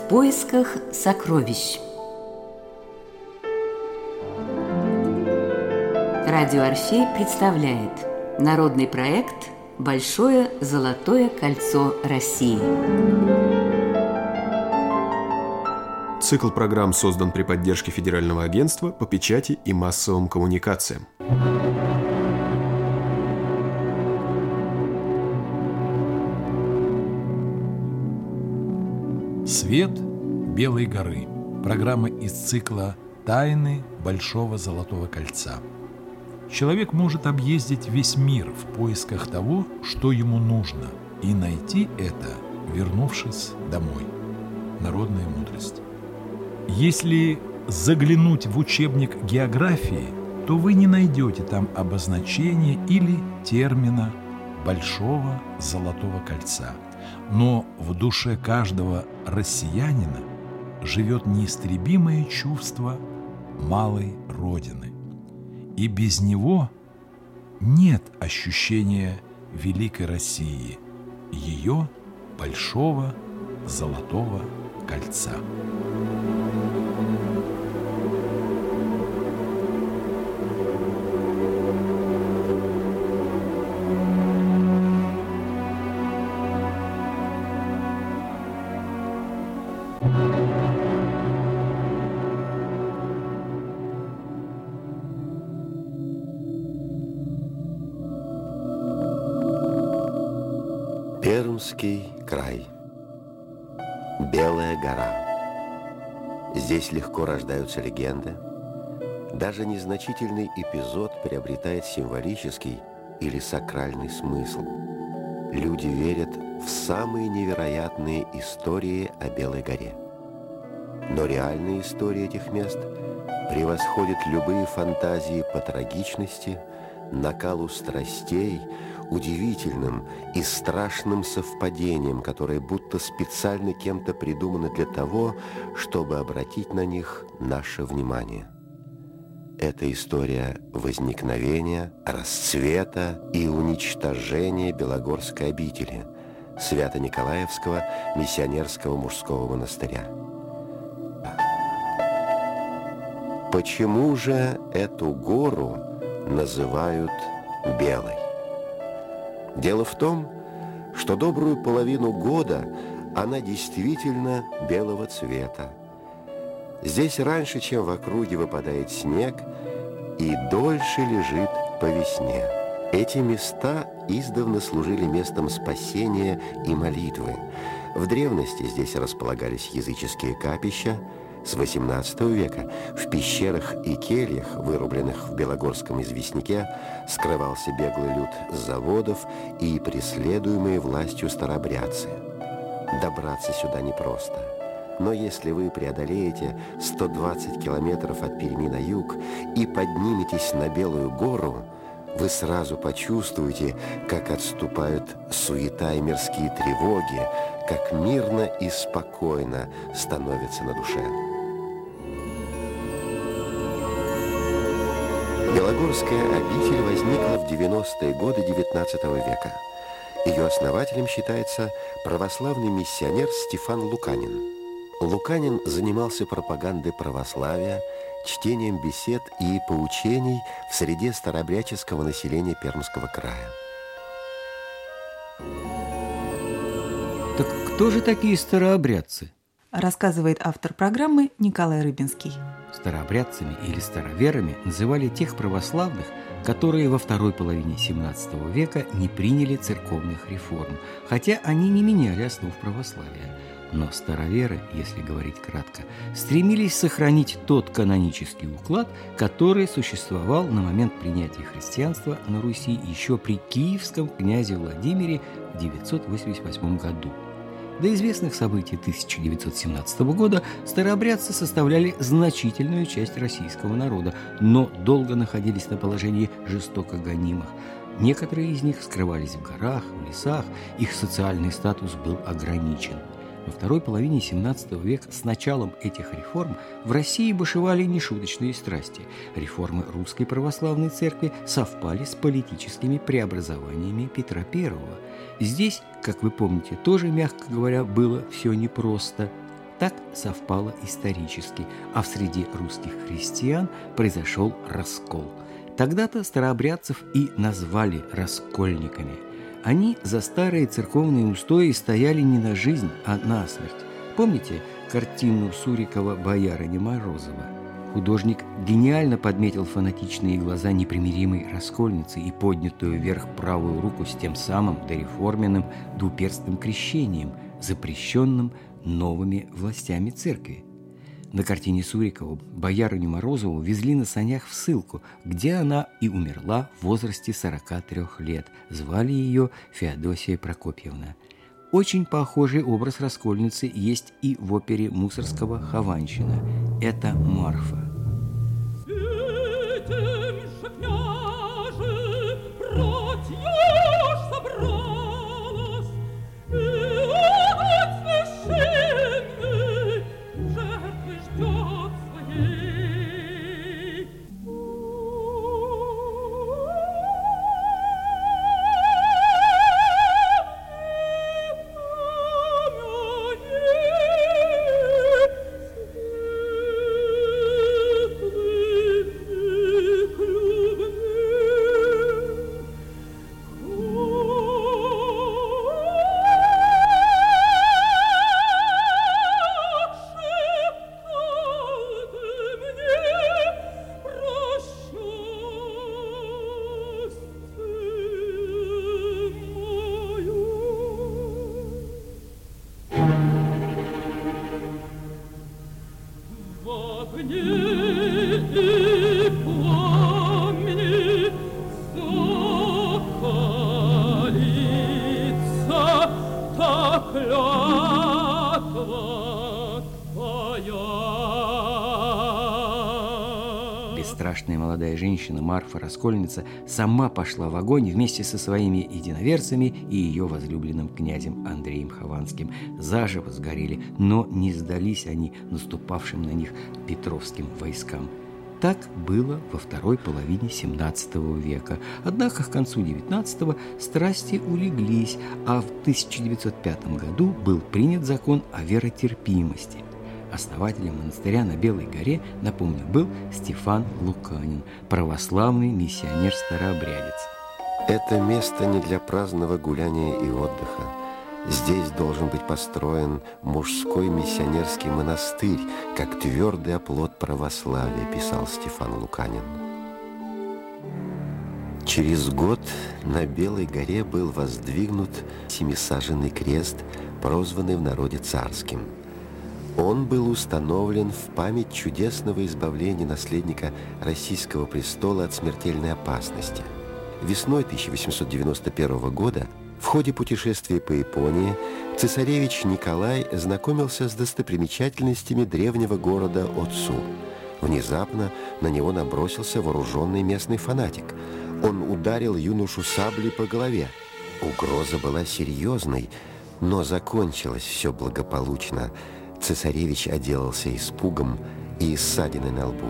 В поисках сокровищ. Радио Орфей представляет народный проект «Большое золотое кольцо России». Цикл программ создан при поддержке Федерального агентства по печати и массовым коммуникациям. Свет Белой горы. Программа из цикла «Тайны Большого Золотого Кольца». Человек может объездить весь мир в поисках того, что ему нужно, и найти это, вернувшись домой. Народная мудрость. Если заглянуть в учебник географии, то вы не найдете там обозначения или термина «большого золотого кольца». Но в душе каждого россиянина живет неистребимое чувство малой Родины. И без него нет ощущения великой России, ее большого золотого кольца. Здесь легко рождаются легенды. Даже незначительный эпизод приобретает символический или сакральный смысл. Люди верят в самые невероятные истории о Белой горе. Но реальная история этих мест превосходит любые фантазии по трагичности, накалу страстей, удивительным и страшным совпадением, которое будто специально кем-то придумано для того, чтобы обратить на них наше внимание. Это история возникновения, расцвета и уничтожения Белогорской обители, Свято-Николаевского миссионерского мужского монастыря. Почему же эту гору называют белой? Дело в том, что добрую половину года она действительно белого цвета. Здесь раньше, чем в округе выпадает снег, и дольше лежит по весне. Эти места издавна служили местом спасения и молитвы. В древности здесь располагались языческие капища, с XVIII века в пещерах и кельях, вырубленных в Белогорском известняке, скрывался беглый люд заводов и преследуемые властью старобрядцы. Добраться сюда непросто. Но если вы преодолеете 120 километров от Перми на юг и подниметесь на Белую гору, вы сразу почувствуете, как отступают суета и мирские тревоги, как мирно и спокойно становится на душе. Белогорская обитель возникла в 90-е годы XIX века. Ее основателем считается православный миссионер Стефан Луканин. Луканин занимался пропагандой православия, чтением бесед и поучений в среде старобряческого населения Пермского края. Так кто же такие старообрядцы? Рассказывает автор программы Николай Рыбинский. Старообрядцами или староверами называли тех православных, которые во второй половине XVII века не приняли церковных реформ, хотя они не меняли основ православия. Но староверы, если говорить кратко, стремились сохранить тот канонический уклад, который существовал на момент принятия христианства на Руси еще при киевском князе Владимире в 988 году. До известных событий 1917 года старообрядцы составляли значительную часть российского народа, но долго находились на положении жестоко гонимых. Некоторые из них скрывались в горах, в лесах, их социальный статус был ограничен. Во второй половине XVII века с началом этих реформ в России бушевали нешуточные страсти. Реформы русской православной церкви совпали с политическими преобразованиями Петра I – Здесь, как вы помните, тоже, мягко говоря, было все непросто. Так совпало исторически, а в среде русских христиан произошел раскол. Тогда-то старообрядцев и назвали раскольниками. Они за старые церковные устои стояли не на жизнь, а на смерть. Помните картину Сурикова «Боярыня Морозова»? Художник гениально подметил фанатичные глаза непримиримой раскольницы и поднятую вверх правую руку с тем самым дореформенным двуперстным крещением, запрещенным новыми властями церкви. На картине Сурикова боярыню Морозову везли на санях в ссылку, где она и умерла в возрасте 43 лет. Звали ее Феодосия Прокопьевна. Очень похожий образ раскольницы есть и в опере Мусорского «Хованщина». Это Марфа. Женщина Марфа Раскольница сама пошла в огонь вместе со своими единоверцами и ее возлюбленным князем Андреем Хованским. Заживо сгорели, но не сдались они наступавшим на них петровским войскам. Так было во второй половине XVII века. Однако к концу XIX страсти улеглись, а в 1905 году был принят закон о веротерпимости. Основателем монастыря на Белой горе, напомню, был Стефан Луканин, православный миссионер-старообрядец. Это место не для праздного гуляния и отдыха. Здесь должен быть построен мужской миссионерский монастырь, как твердый оплот православия, писал Стефан Луканин. Через год на Белой горе был воздвигнут семисаженный крест, прозванный в народе царским. Он был установлен в память чудесного избавления наследника российского престола от смертельной опасности. Весной 1891 года в ходе путешествия по Японии цесаревич Николай знакомился с достопримечательностями древнего города Отцу. Внезапно на него набросился вооруженный местный фанатик. Он ударил юношу саблей по голове. Угроза была серьезной, но закончилось все благополучно. Цесаревич отделался испугом и ссадиной на лбу.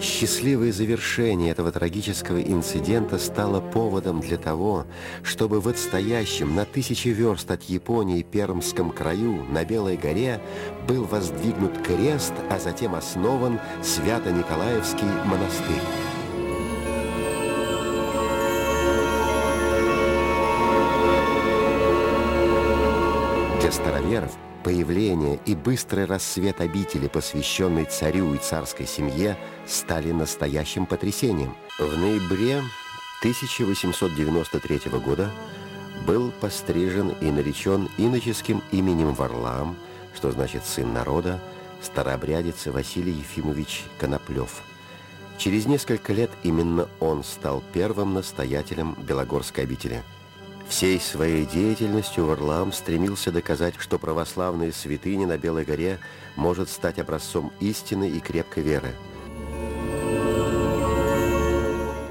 Счастливое завершение этого трагического инцидента стало поводом для того, чтобы в отстоящем на тысячи верст от Японии Пермском краю на Белой горе был воздвигнут крест, а затем основан Свято-Николаевский монастырь. Для староверов – Появление и быстрый рассвет обители, посвященной царю и царской семье, стали настоящим потрясением. В ноябре 1893 года был пострижен и наречен иноческим именем Варлам, что значит «сын народа», старообрядец Василий Ефимович Коноплев. Через несколько лет именно он стал первым настоятелем Белогорской обители – Всей своей деятельностью Варлам стремился доказать, что православные святыни на Белой горе может стать образцом истины и крепкой веры.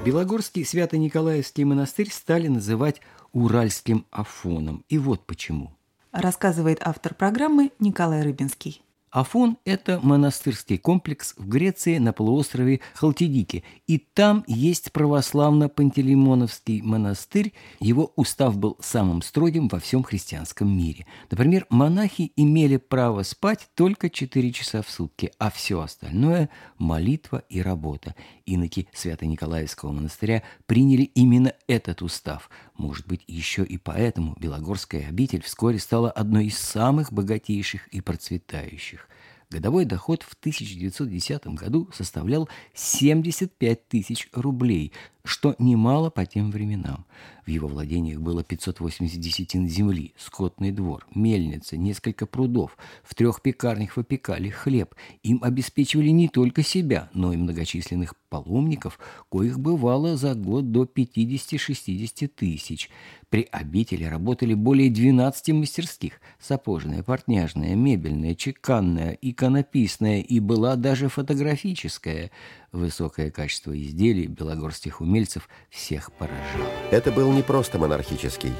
Белогорский Свято-Николаевский монастырь стали называть Уральским Афоном. И вот почему. Рассказывает автор программы Николай Рыбинский. Афон – это монастырский комплекс в Греции на полуострове Халтидики. И там есть православно-пантелеймоновский монастырь. Его устав был самым строгим во всем христианском мире. Например, монахи имели право спать только 4 часа в сутки, а все остальное – молитва и работа. Иноки Свято-Николаевского монастыря приняли именно этот устав. Может быть, еще и поэтому Белогорская обитель вскоре стала одной из самых богатейших и процветающих. Годовой доход в 1910 году составлял 75 тысяч рублей, что немало по тем временам. В его владениях было 580 десятин земли, скотный двор, мельница, несколько прудов. В трех пекарнях выпекали хлеб. Им обеспечивали не только себя, но и многочисленных паломников, коих бывало за год до 50-60 тысяч. При обители работали более 12 мастерских – сапожная, портняжная, мебельная, чеканная, иконописная и была даже фотографическая. Высокое качество изделий белогорских умельцев всех поражало. Это был не просто монархический,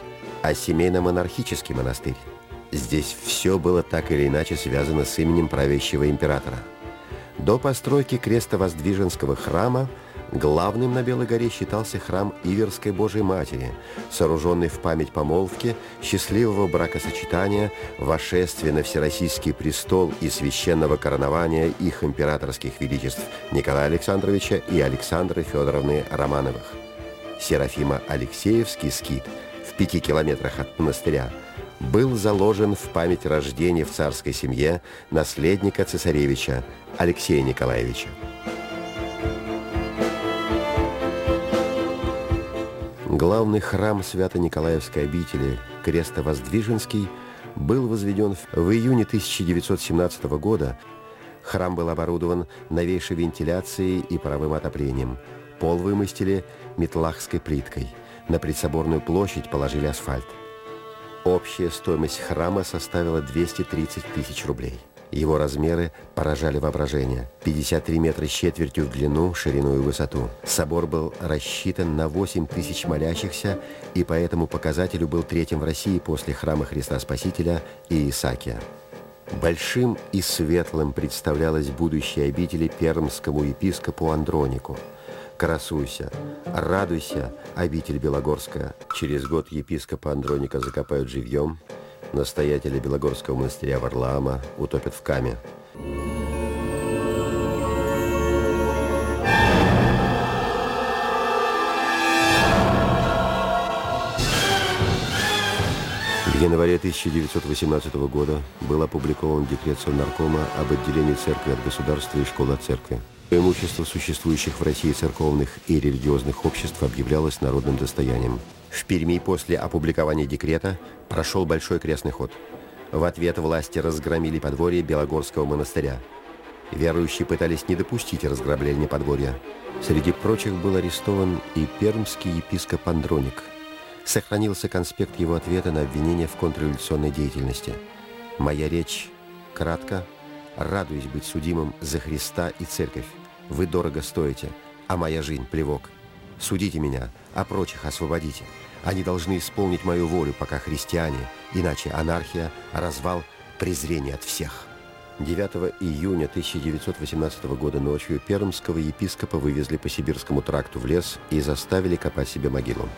а семейно-монархический монастырь. Здесь все было так или иначе связано с именем правящего императора. До постройки крестовоздвиженского храма – Главным на Белой горе считался храм Иверской Божией Матери, сооруженный в память помолвки, счастливого бракосочетания, вошествия на Всероссийский престол и священного коронования их императорских величеств Николая Александровича и Александры Федоровны Романовых. Серафима Алексеевский скит в пяти километрах от монастыря был заложен в память рождения в царской семье наследника цесаревича Алексея Николаевича. Главный храм Свято-Николаевской обители Крестовоздвиженский был возведен в июне 1917 года. Храм был оборудован новейшей вентиляцией и паровым отоплением. Пол вымостили метлахской плиткой. На предсоборную площадь положили асфальт. Общая стоимость храма составила 230 тысяч рублей. Его размеры поражали воображение. 53 метра с четвертью в длину, ширину и высоту. Собор был рассчитан на 8 тысяч молящихся и по этому показателю был третьим в России после храма Христа Спасителя и Исаакия. Большим и светлым представлялось будущее обители пермскому епископу Андронику. Красуйся, радуйся, обитель Белогорская. Через год епископа Андроника закопают живьем – Настоятеля Белогорского монастыря Варлаама утопят в каме. В январе 1918 года был опубликован декрет Совнаркома об отделении церкви от государства и школы от церкви. Имущество существующих в России церковных и религиозных обществ объявлялось народным достоянием. В Перми после опубликования декрета прошел большой крестный ход. В ответ власти разгромили подворье Белогорского монастыря. Верующие пытались не допустить разграбления подворья. Среди прочих был арестован и пермский епископ Андроник. Сохранился конспект его ответа на обвинение в контрреволюционной деятельности. «Моя речь кратко. Радуюсь быть судимым за Христа и Церковь. Вы дорого стоите, а моя жизнь – плевок. Судите меня, а прочих освободите. Они должны исполнить мою волю, пока христиане, иначе анархия, развал, презрение от всех. 9 июня 1918 года ночью пермского епископа вывезли по Сибирскому тракту в лес и заставили копать себе могилу.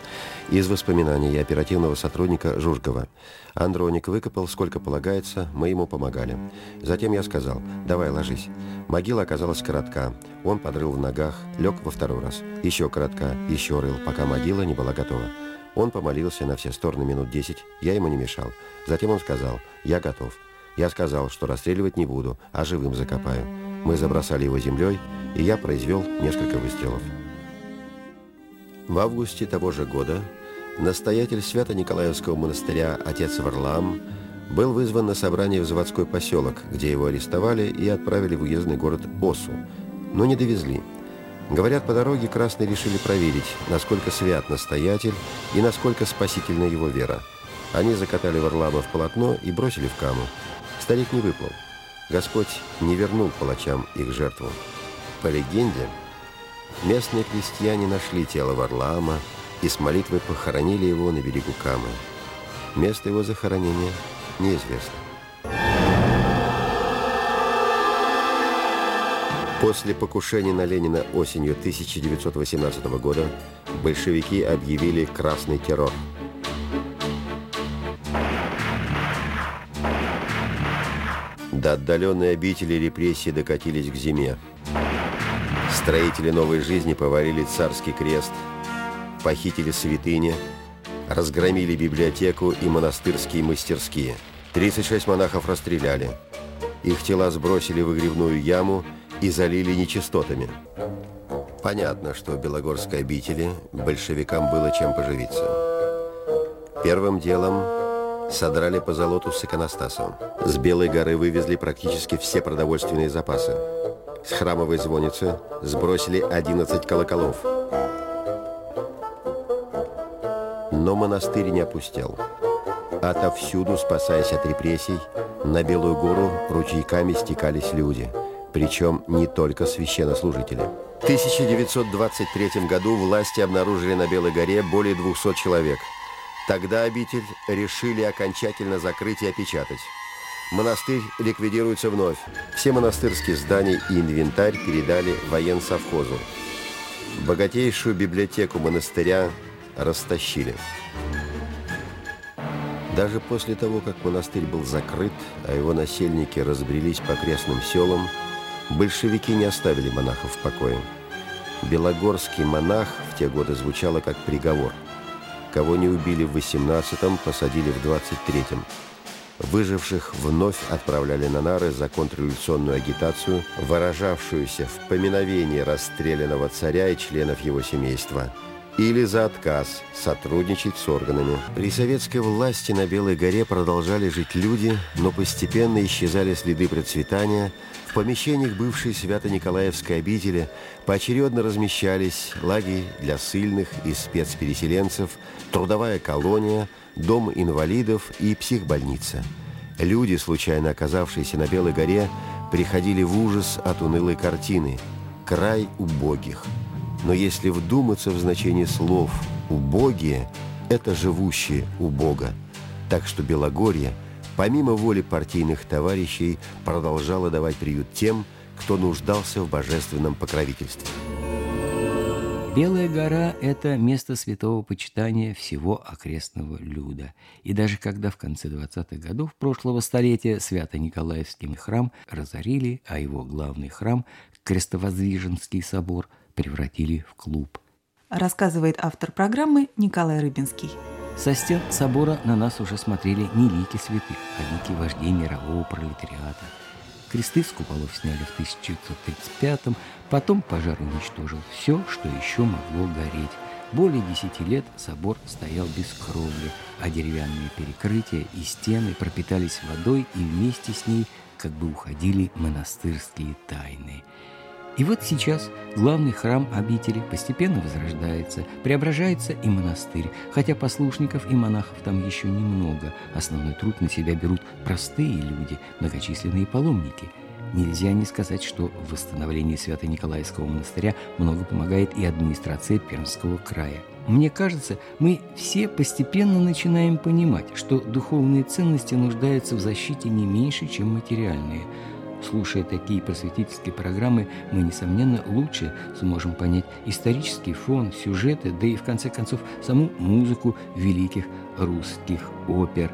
Из воспоминаний оперативного сотрудника Жужгова. Андроник выкопал, сколько полагается, мы ему помогали. Затем я сказал, давай ложись. Могила оказалась коротка. Он подрыл в ногах, лег во второй раз. Еще коротка, еще рыл, пока могила не была готова. Он помолился на все стороны минут десять, я ему не мешал. Затем он сказал, я готов. Я сказал, что расстреливать не буду, а живым закопаю. Мы забросали его землей, и я произвел несколько выстрелов. В августе того же года настоятель Свято-Николаевского монастыря отец Варлам был вызван на собрание в заводской поселок, где его арестовали и отправили в уездный город Осу, но не довезли. Говорят, по дороге красные решили проверить, насколько свят настоятель и насколько спасительна его вера. Они закатали Варлама в полотно и бросили в каму. Старик не выплыл. Господь не вернул палачам их жертву. По легенде, местные крестьяне нашли тело Варлаама и с молитвой похоронили его на берегу Камы. Место его захоронения неизвестно. После покушения на Ленина осенью 1918 года большевики объявили красный террор. До отдаленной обители репрессии докатились к зиме. Строители новой жизни поварили царский крест, похитили святыни, разгромили библиотеку и монастырские мастерские. 36 монахов расстреляли. Их тела сбросили в игривную яму и залили нечистотами. Понятно, что в Белогорской обители большевикам было чем поживиться. Первым делом содрали по золоту с иконостасом. С Белой горы вывезли практически все продовольственные запасы. С храмовой звонницы сбросили 11 колоколов. Но монастырь не опустел. Отовсюду, спасаясь от репрессий, на Белую гору ручейками стекались люди, причем не только священнослужители. В 1923 году власти обнаружили на Белой горе более 200 человек. Тогда обитель решили окончательно закрыть и опечатать. Монастырь ликвидируется вновь. Все монастырские здания и инвентарь передали военсовхозу. Богатейшую библиотеку монастыря растащили. Даже после того, как монастырь был закрыт, а его насельники разбрелись по окрестным селам, большевики не оставили монахов в покое. Белогорский монах в те годы звучало как приговор. Кого не убили в 18-м, посадили в 23-м. Выживших вновь отправляли на нары за контрреволюционную агитацию, выражавшуюся в поминовении расстрелянного царя и членов его семейства – или за отказ сотрудничать с органами. При советской власти на Белой горе продолжали жить люди, но постепенно исчезали следы процветания. В помещениях бывшей Свято-Николаевской обители поочередно размещались лагерь для сильных и спецпереселенцев, трудовая колония, дом инвалидов и психбольница. Люди, случайно оказавшиеся на Белой горе, приходили в ужас от унылой картины «Край убогих». Но если вдуматься в значение слов «убогие», это живущие у Бога. Так что Белогорье, помимо воли партийных товарищей, продолжало давать приют тем, кто нуждался в божественном покровительстве. Белая гора – это место святого почитания всего окрестного люда. И даже когда в конце 20-х годов прошлого столетия Свято-Николаевский храм разорили, а его главный храм – Крестовоздвиженский собор – превратили в клуб. Рассказывает автор программы Николай Рыбинский. Со стен собора на нас уже смотрели не лики святых, а лики вождей мирового пролетариата. Кресты с куполов сняли в 1935-м, потом пожар уничтожил все, что еще могло гореть. Более десяти лет собор стоял без кровли, а деревянные перекрытия и стены пропитались водой и вместе с ней как бы уходили монастырские тайны – и вот сейчас главный храм обители постепенно возрождается, преображается и монастырь, хотя послушников и монахов там еще немного. Основной труд на себя берут простые люди, многочисленные паломники. Нельзя не сказать, что в восстановлении Свято-Николаевского монастыря много помогает и администрация Пермского края. Мне кажется, мы все постепенно начинаем понимать, что духовные ценности нуждаются в защите не меньше, чем материальные – Слушая такие просветительские программы, мы, несомненно, лучше сможем понять исторический фон, сюжеты, да и, в конце концов, саму музыку великих русских опер.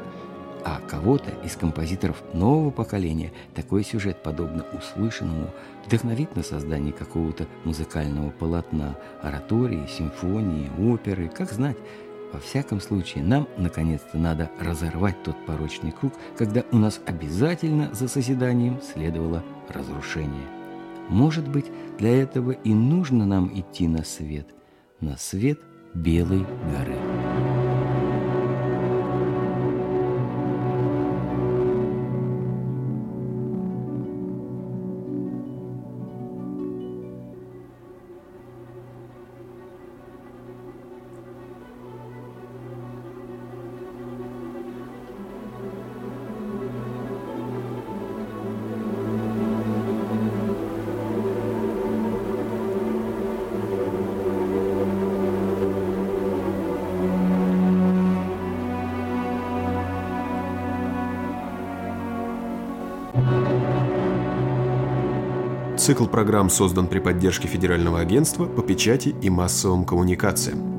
А кого-то из композиторов нового поколения такой сюжет, подобно услышанному, вдохновит на создание какого-то музыкального полотна, оратории, симфонии, оперы, как знать – во всяком случае, нам, наконец-то, надо разорвать тот порочный круг, когда у нас обязательно за созиданием следовало разрушение. Может быть, для этого и нужно нам идти на свет, на свет Белой горы. Цикл программ создан при поддержке Федерального агентства по печати и массовым коммуникациям.